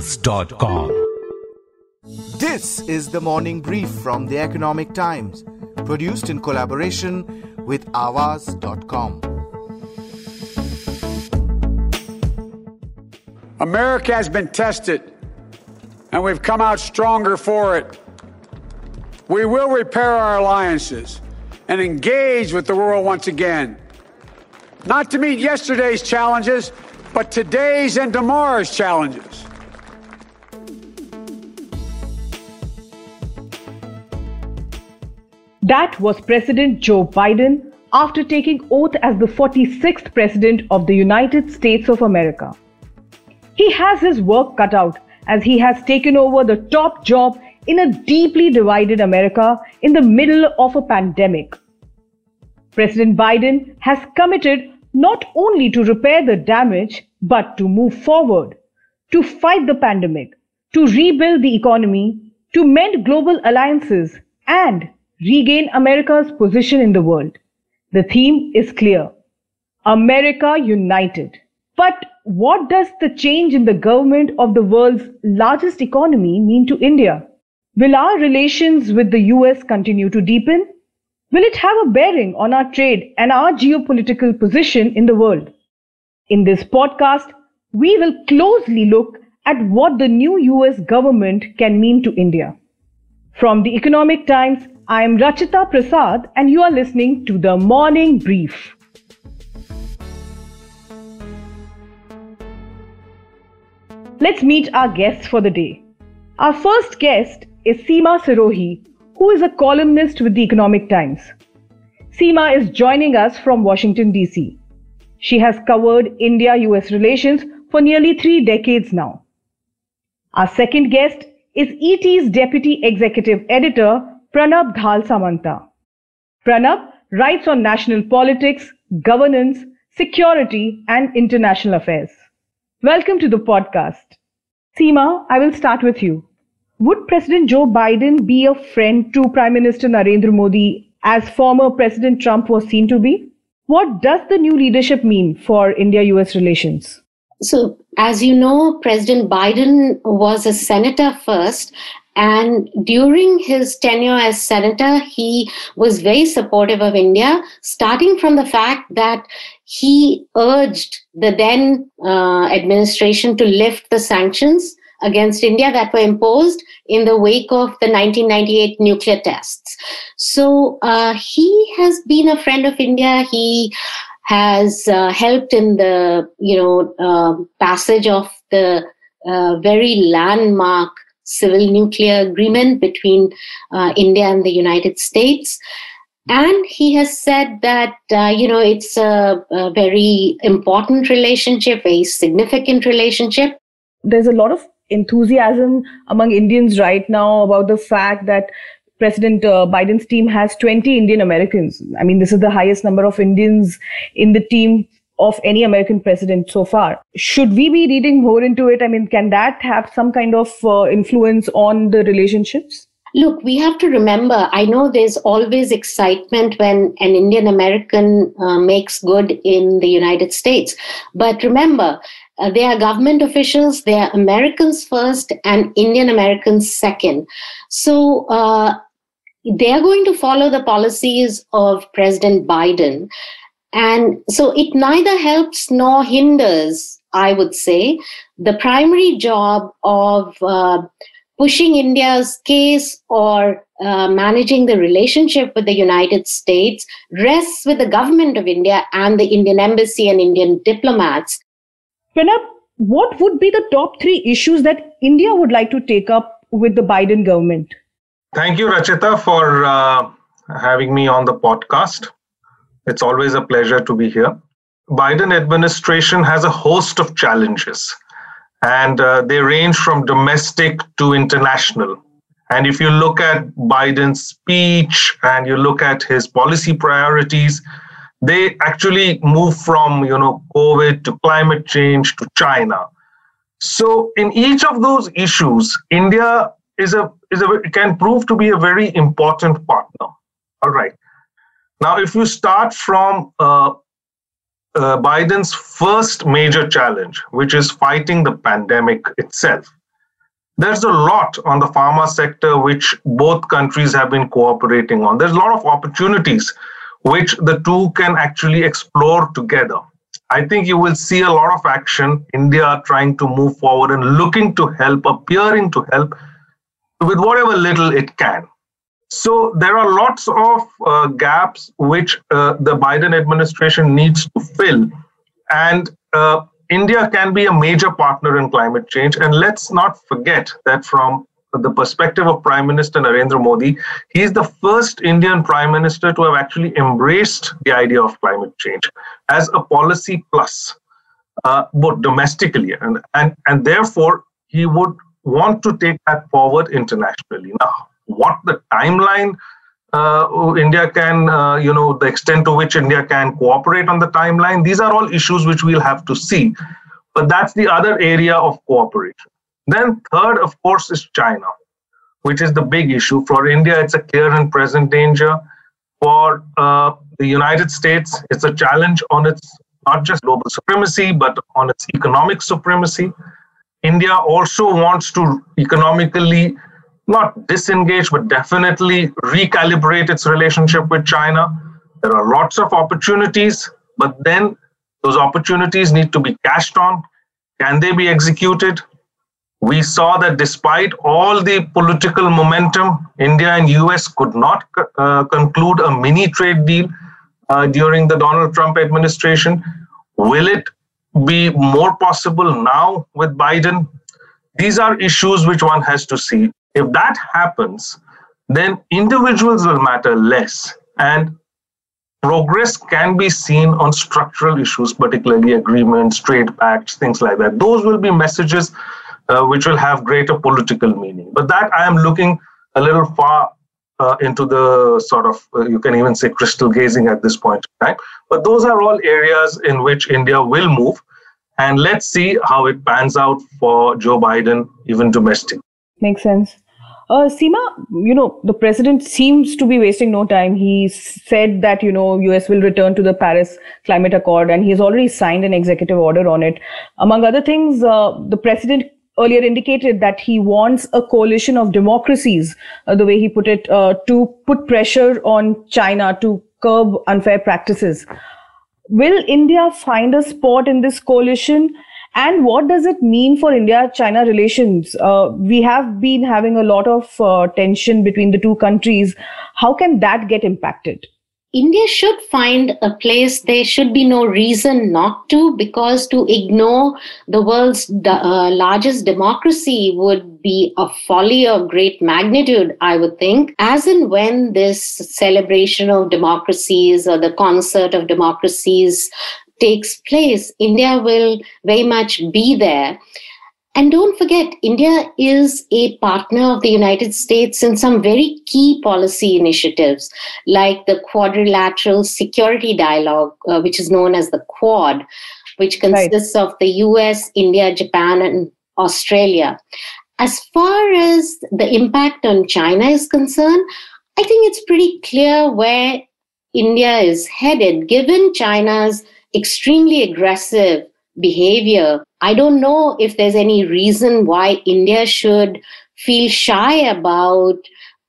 Aawaz.com. This is the morning brief from the Economic Times, produced in collaboration with Aawaz.com. America has been tested, and we've come out stronger for it. We will repair our alliances and engage with the world once again. Not to meet yesterday's challenges, but today's and tomorrow's challenges. That was President Joe Biden after taking oath as the 46th President of the United States of America. He has his work cut out as he has taken over the top job in a deeply divided America in the middle of a pandemic. President Biden has committed not only to repair the damage, but to move forward, to fight the pandemic, to rebuild the economy, to mend global alliances, and regain America's position in the world. The theme is clear America United. But what does the change in the government of the world's largest economy mean to India? Will our relations with the US continue to deepen? Will it have a bearing on our trade and our geopolitical position in the world? In this podcast, we will closely look at what the new US government can mean to India. From the Economic Times, I am Rachita Prasad and you are listening to the Morning Brief. Let's meet our guests for the day. Our first guest is Seema Sirohi, who is a columnist with the Economic Times. Seema is joining us from Washington, D.C. She has covered India US relations for nearly three decades now. Our second guest is ET's Deputy Executive Editor, Pranab Dhal Samanta. Pranab writes on national politics, governance, security, and international affairs. Welcome to the podcast. Seema, I will start with you. Would President Joe Biden be a friend to Prime Minister Narendra Modi as former President Trump was seen to be? What does the new leadership mean for India US relations? So, as you know, President Biden was a senator first. And during his tenure as senator, he was very supportive of India, starting from the fact that he urged the then uh, administration to lift the sanctions against India that were imposed in the wake of the 1998 nuclear tests. So uh, he has been a friend of India. He has uh, helped in the you know uh, passage of the uh, very landmark civil nuclear agreement between uh, India and the United States. And he has said that, uh, you know, it's a, a very important relationship, a significant relationship. There's a lot of enthusiasm among Indians right now about the fact that President uh, Biden's team has 20 Indian Americans. I mean, this is the highest number of Indians in the team of any American president so far. Should we be reading more into it? I mean, can that have some kind of uh, influence on the relationships? Look, we have to remember, I know there's always excitement when an Indian American uh, makes good in the United States. But remember, uh, they are government officials, they are Americans first and Indian Americans second. So uh, they are going to follow the policies of President Biden. And so it neither helps nor hinders, I would say, the primary job of uh, pushing India's case or uh, managing the relationship with the United States rests with the government of India and the Indian embassy and Indian diplomats. Pranab, what would be the top three issues that India would like to take up with the Biden government? Thank you, Rachita, for uh, having me on the podcast. It's always a pleasure to be here. Biden administration has a host of challenges and uh, they range from domestic to international. And if you look at Biden's speech and you look at his policy priorities, they actually move from you know COVID to climate change to China. So in each of those issues, India is a is a can prove to be a very important partner. All right. Now, if you start from uh, uh, Biden's first major challenge, which is fighting the pandemic itself. there's a lot on the pharma sector which both countries have been cooperating on. There's a lot of opportunities which the two can actually explore together. I think you will see a lot of action, India trying to move forward and looking to help, appearing to help with whatever little it can. So there are lots of uh, gaps which uh, the Biden administration needs to fill. And uh, India can be a major partner in climate change. And let's not forget that from the perspective of Prime Minister Narendra Modi, he is the first Indian Prime Minister to have actually embraced the idea of climate change as a policy plus, uh, both domestically and, and, and therefore he would want to take that forward internationally. Now, what the timeline uh, India can, uh, you know, the extent to which India can cooperate on the timeline. These are all issues which we'll have to see. But that's the other area of cooperation. Then, third, of course, is China, which is the big issue. For India, it's a clear and present danger. For uh, the United States, it's a challenge on its not just global supremacy, but on its economic supremacy. India also wants to economically not disengage, but definitely recalibrate its relationship with China. There are lots of opportunities, but then those opportunities need to be cashed on. Can they be executed? We saw that despite all the political momentum, India and US could not uh, conclude a mini trade deal uh, during the Donald Trump administration. Will it be more possible now with Biden? These are issues which one has to see. If that happens, then individuals will matter less and progress can be seen on structural issues, particularly agreements, trade pacts, things like that. Those will be messages uh, which will have greater political meaning. But that I am looking a little far uh, into the sort of, uh, you can even say crystal gazing at this point in time. But those are all areas in which India will move. And let's see how it pans out for Joe Biden, even domestic. Makes sense. Uh, Seema, you know, the president seems to be wasting no time. He said that, you know, US will return to the Paris Climate Accord and he's already signed an executive order on it. Among other things, uh, the president earlier indicated that he wants a coalition of democracies, uh, the way he put it, uh, to put pressure on China to curb unfair practices. Will India find a spot in this coalition? And what does it mean for India China relations? Uh, we have been having a lot of uh, tension between the two countries. How can that get impacted? India should find a place. There should be no reason not to, because to ignore the world's uh, largest democracy would be a folly of great magnitude, I would think. As and when this celebration of democracies or the concert of democracies takes place, India will very much be there. And don't forget, India is a partner of the United States in some very key policy initiatives, like the Quadrilateral Security Dialogue, uh, which is known as the Quad, which consists right. of the US, India, Japan, and Australia. As far as the impact on China is concerned, I think it's pretty clear where India is headed, given China's extremely aggressive behavior. I don't know if there's any reason why India should feel shy about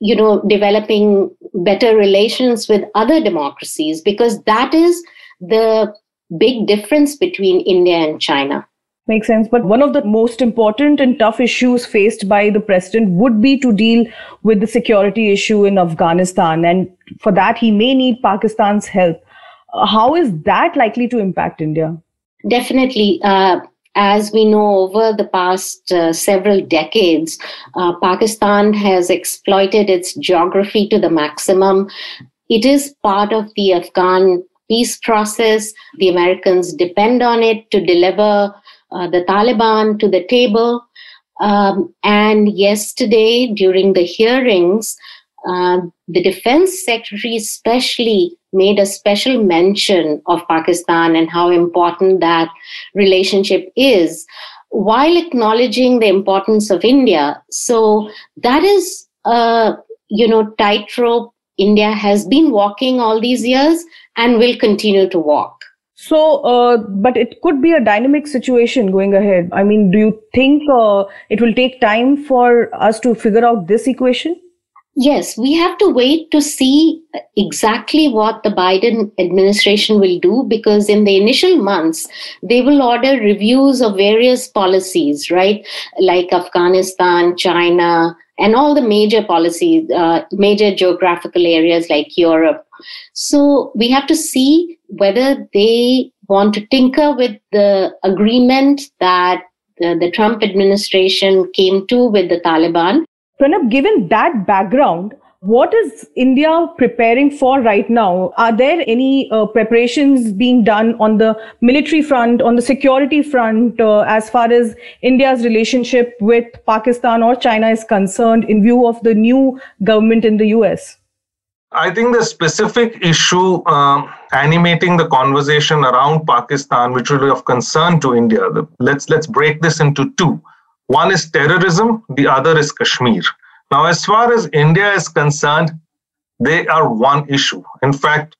you know developing better relations with other democracies because that is the big difference between India and China. Makes sense. But one of the most important and tough issues faced by the president would be to deal with the security issue in Afghanistan. And for that, he may need Pakistan's help. How is that likely to impact India? Definitely. Uh, as we know, over the past uh, several decades, uh, Pakistan has exploited its geography to the maximum. It is part of the Afghan peace process. The Americans depend on it to deliver uh, the Taliban to the table. Um, and yesterday, during the hearings, uh, the defense secretary especially made a special mention of Pakistan and how important that relationship is while acknowledging the importance of India. So that is a you know tightrope India has been walking all these years and will continue to walk. So, uh, but it could be a dynamic situation going ahead. I mean, do you think uh, it will take time for us to figure out this equation? Yes, we have to wait to see exactly what the Biden administration will do because in the initial months, they will order reviews of various policies, right? Like Afghanistan, China, and all the major policies, uh, major geographical areas like Europe. So we have to see whether they want to tinker with the agreement that the, the Trump administration came to with the Taliban. Pranab, given that background, what is India preparing for right now? Are there any uh, preparations being done on the military front, on the security front, uh, as far as India's relationship with Pakistan or China is concerned in view of the new government in the US? I think the specific issue um, animating the conversation around Pakistan, which will be of concern to India, let's let's break this into two. One is terrorism, the other is Kashmir. Now, as far as India is concerned, they are one issue. In fact,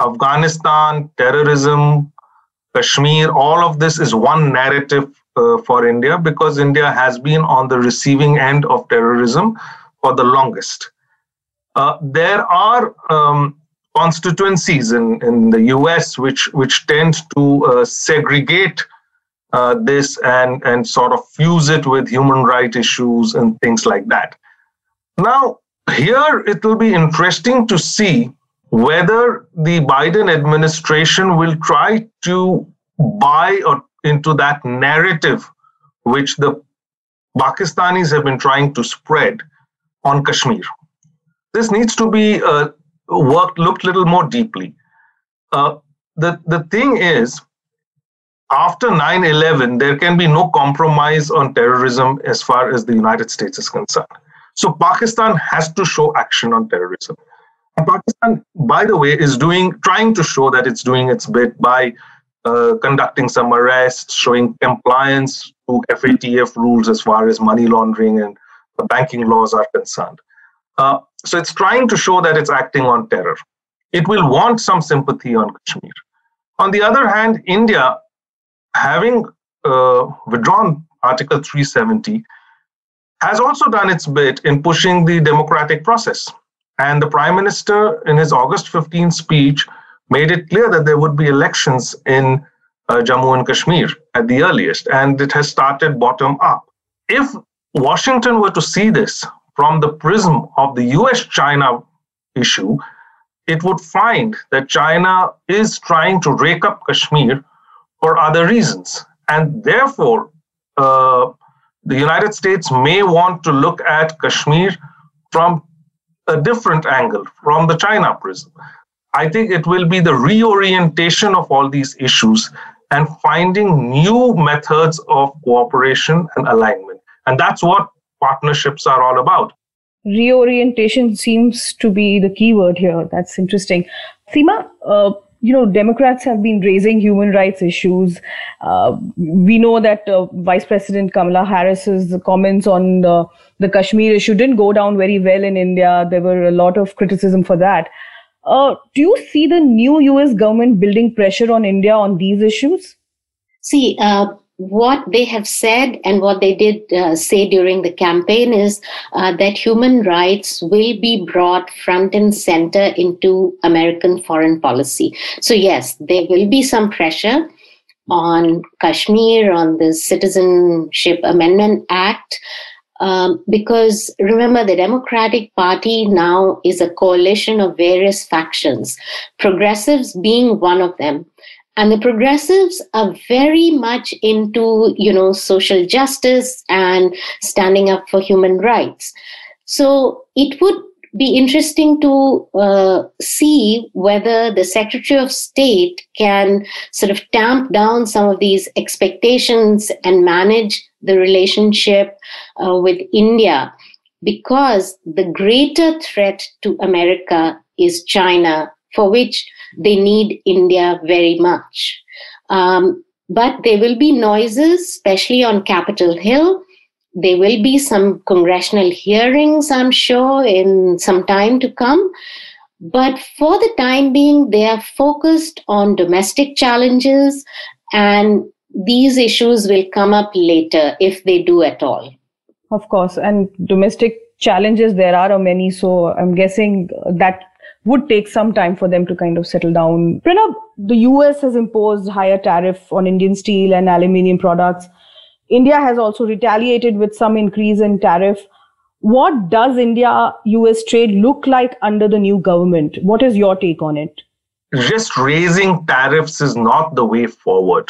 Afghanistan, terrorism, Kashmir, all of this is one narrative uh, for India because India has been on the receiving end of terrorism for the longest. Uh, there are um, constituencies in, in the US which, which tend to uh, segregate uh, this and, and sort of fuse it with human rights issues and things like that. Now, here it will be interesting to see whether the Biden administration will try to buy or into that narrative which the Pakistanis have been trying to spread on Kashmir this needs to be uh, worked, looked a little more deeply. Uh, the, the thing is, after 9 11, there can be no compromise on terrorism as far as the United States is concerned. So Pakistan has to show action on terrorism. And Pakistan, by the way, is doing trying to show that it's doing its bit by uh, conducting some arrests, showing compliance to FATF rules as far as money laundering and banking laws are concerned. Uh, so it's trying to show that it's acting on terror. It will want some sympathy on Kashmir. On the other hand, India, having uh, withdrawn Article 370, has also done its bit in pushing the democratic process. And the Prime Minister, in his August 15 speech, made it clear that there would be elections in uh, Jammu and Kashmir at the earliest, and it has started bottom up. If Washington were to see this from the prism of the US China issue, it would find that China is trying to rake up Kashmir for other reasons. And therefore, uh, the United States may want to look at Kashmir from a different angle, from the China prism. I think it will be the reorientation of all these issues and finding new methods of cooperation and alignment. And that's what partnerships are all about. Reorientation seems to be the key word here. That's interesting. Seema, uh, you know, Democrats have been raising human rights issues. Uh, we know that uh, Vice President Kamala Harris's comments on the, the, Kashmir issue didn't go down very well in India. There were a lot of criticism for that. Uh, do you see the new US government building pressure on India on these issues? See, uh, what they have said and what they did uh, say during the campaign is uh, that human rights will be brought front and center into American foreign policy. So, yes, there will be some pressure on Kashmir, on the Citizenship Amendment Act. Um, because remember, the Democratic Party now is a coalition of various factions, progressives being one of them and the progressives are very much into you know social justice and standing up for human rights. So it would be interesting to uh, see whether the Secretary of State can sort of tamp down some of these expectations and manage the relationship uh, with India. Because the greater threat to America is China, for which they need India very much. Um, but there will be noises, especially on Capitol Hill. There will be some congressional hearings, I'm sure, in some time to come. But for the time being, they are focused on domestic challenges, and these issues will come up later if they do at all. Of course, and domestic challenges there are many, so I'm guessing that would take some time for them to kind of settle down. Pranab, the US has imposed higher tariff on Indian steel and aluminium products. India has also retaliated with some increase in tariff. What does India US trade look like under the new government? What is your take on it? Just raising tariffs is not the way forward.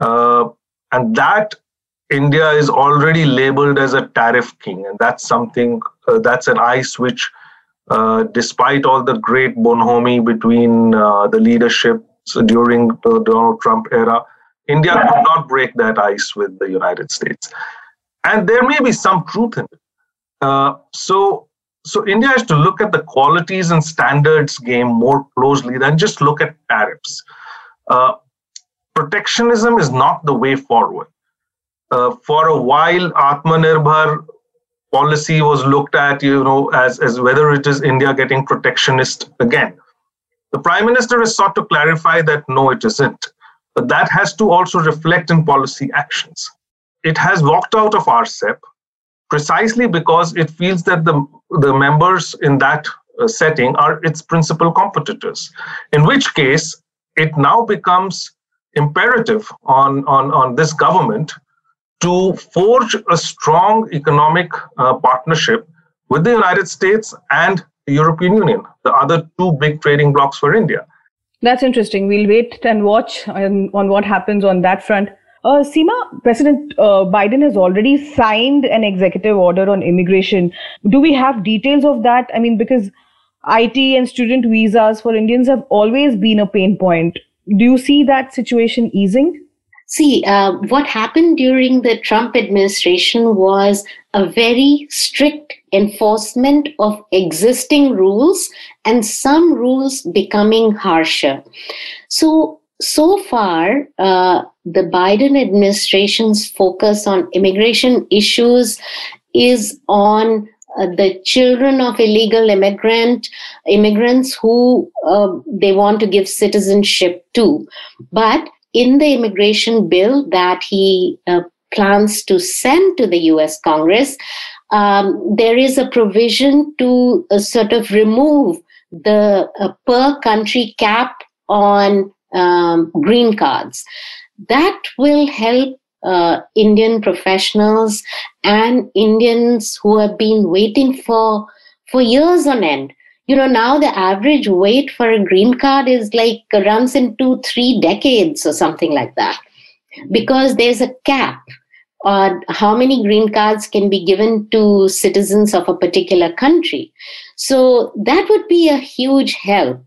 Uh, and that India is already labeled as a tariff king. And that's something, uh, that's an ice which, uh, despite all the great bonhomie between uh, the leadership during the Donald Trump era, India could not break that ice with the United States. And there may be some truth in it. Uh, so, so India has to look at the qualities and standards game more closely than just look at tariffs. Uh, protectionism is not the way forward. Uh, for a while, Atmanirbhar policy was looked at, you know, as, as whether it is India getting protectionist again. The prime minister has sought to clarify that no, it isn't. But that has to also reflect in policy actions. It has walked out of RCEP precisely because it feels that the, the members in that uh, setting are its principal competitors, in which case it now becomes imperative on, on, on this government to forge a strong economic uh, partnership with the United States and the European Union, the other two big trading blocs for India. That's interesting. We'll wait and watch on, on what happens on that front. Uh, Seema, President uh, Biden has already signed an executive order on immigration. Do we have details of that? I mean, because IT and student visas for Indians have always been a pain point. Do you see that situation easing? See, uh, what happened during the Trump administration was a very strict enforcement of existing rules and some rules becoming harsher. So, so far, uh, the Biden administration's focus on immigration issues is on uh, the children of illegal immigrant immigrants who uh, they want to give citizenship to but in the immigration bill that he uh, plans to send to the US Congress, um, there is a provision to uh, sort of remove the uh, per country cap on um, green cards. That will help uh, Indian professionals and Indians who have been waiting for for years on end. You know, now the average wait for a green card is like runs into three decades or something like that, because there's a cap on how many green cards can be given to citizens of a particular country. So that would be a huge help,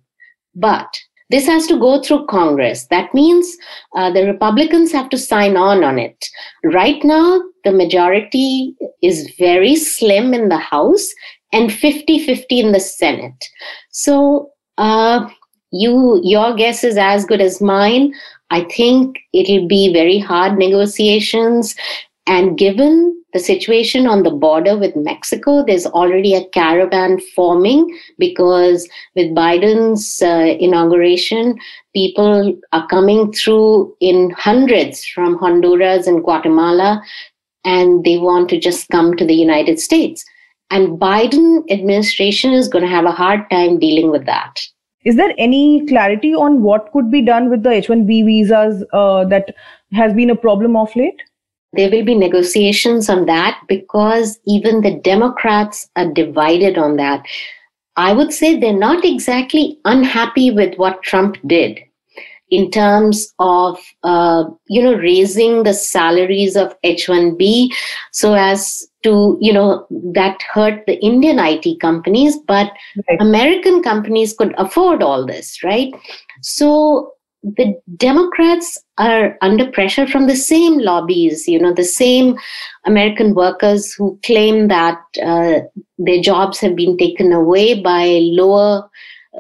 but this has to go through Congress. That means uh, the Republicans have to sign on on it. Right now, the majority is very slim in the House and 50-50 in the Senate. So uh, you your guess is as good as mine. I think it'll be very hard negotiations. And given the situation on the border with Mexico, there's already a caravan forming because with Biden's uh, inauguration, people are coming through in hundreds from Honduras and Guatemala, and they want to just come to the United States. And Biden administration is going to have a hard time dealing with that. Is there any clarity on what could be done with the H-1B visas uh, that has been a problem of late? There will be negotiations on that because even the Democrats are divided on that. I would say they're not exactly unhappy with what Trump did in terms of uh, you know raising the salaries of H1B so as to you know that hurt the Indian IT companies, but right. American companies could afford all this, right? So the Democrats are under pressure from the same lobbies, you know, the same American workers who claim that uh, their jobs have been taken away by lower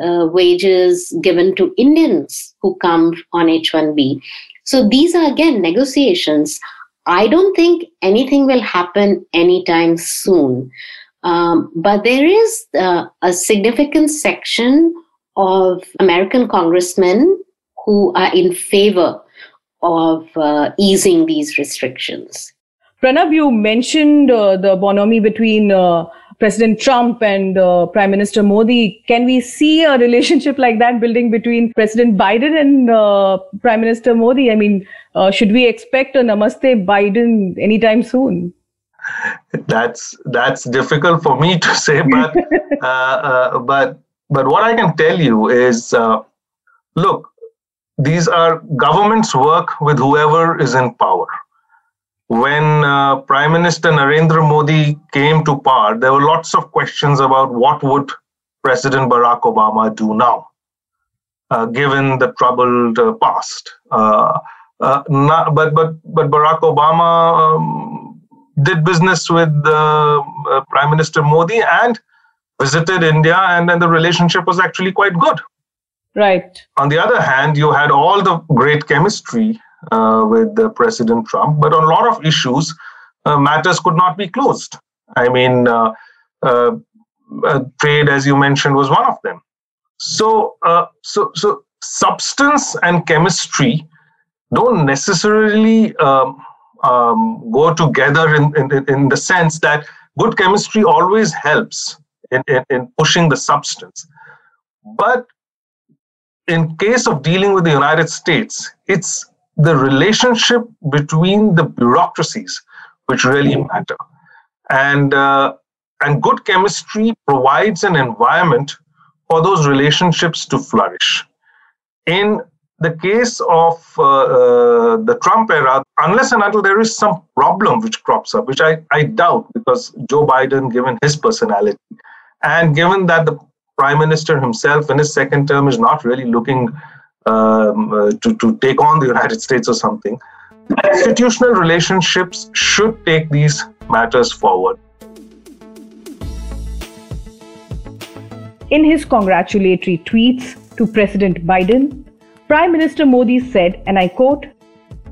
uh, wages given to Indians who come on H 1B. So these are again negotiations. I don't think anything will happen anytime soon. Um, but there is uh, a significant section of American congressmen who are in favor of uh, easing these restrictions. Pranab, you mentioned uh, the bonhomie between uh, President Trump and uh, Prime Minister Modi. Can we see a relationship like that building between President Biden and uh, Prime Minister Modi? I mean, uh, should we expect a Namaste Biden anytime soon? That's that's difficult for me to say, but uh, but but what I can tell you is, look, these are governments work with whoever is in power when uh, Prime Minister Narendra Modi came to power, there were lots of questions about what would President Barack Obama do now, uh, given the troubled uh, past. Uh, uh, not, but but but Barack Obama um, did business with uh, Prime Minister Modi and visited India, and then the relationship was actually quite good. Right. On the other hand, you had all the great chemistry with President Trump. But on a lot of issues, uh, matters could not be closed. I mean, uh, trade, as you mentioned, was one of them. So, so, so substance and chemistry don't necessarily um, um, go together in, in, in the sense that good chemistry always helps in, in, in, pushing the substance. But in case of dealing with the United States, it's the relationship between the bureaucracies which really matter. And, uh, and good chemistry provides an environment for those relationships to flourish. In the case of uh, uh, the Trump era, unless and until there is some problem which crops up, which I, I doubt because Joe Biden, given his personality, and given that the prime minister himself in his second term is not really looking um, uh, to, to take on the United States or something. Institutional relationships should take these matters forward. In his congratulatory tweets to President Biden, Prime Minister Modi said, and I quote,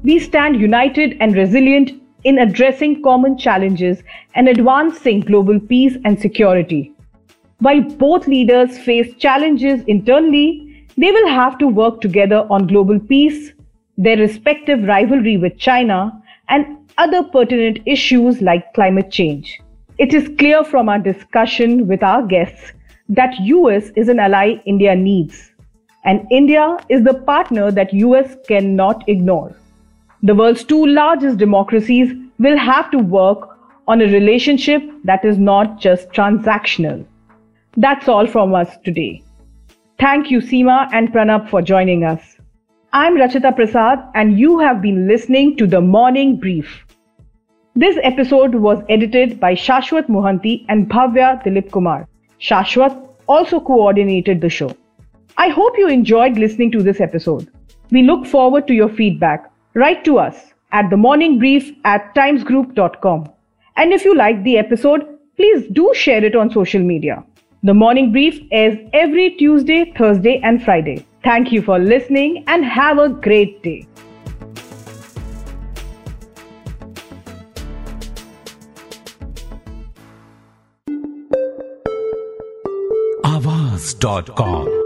We stand united and resilient in addressing common challenges and advancing global peace and security. While both leaders face challenges internally, they will have to work together on global peace, their respective rivalry with China, and other pertinent issues like climate change. It is clear from our discussion with our guests that US is an ally India needs and India is the partner that US cannot ignore. The world's two largest democracies will have to work on a relationship that is not just transactional. That's all from us today. Thank you, Seema and Pranab, for joining us. I'm Rachita Prasad, and you have been listening to the Morning Brief. This episode was edited by Shashwat Mohanty and Bhavya Dilip Kumar. Shashwat also coordinated the show. I hope you enjoyed listening to this episode. We look forward to your feedback. Write to us at the morning brief at timesgroup.com. And if you liked the episode, please do share it on social media. The morning brief is every Tuesday, Thursday, and Friday. Thank you for listening and have a great day. Aawaz.com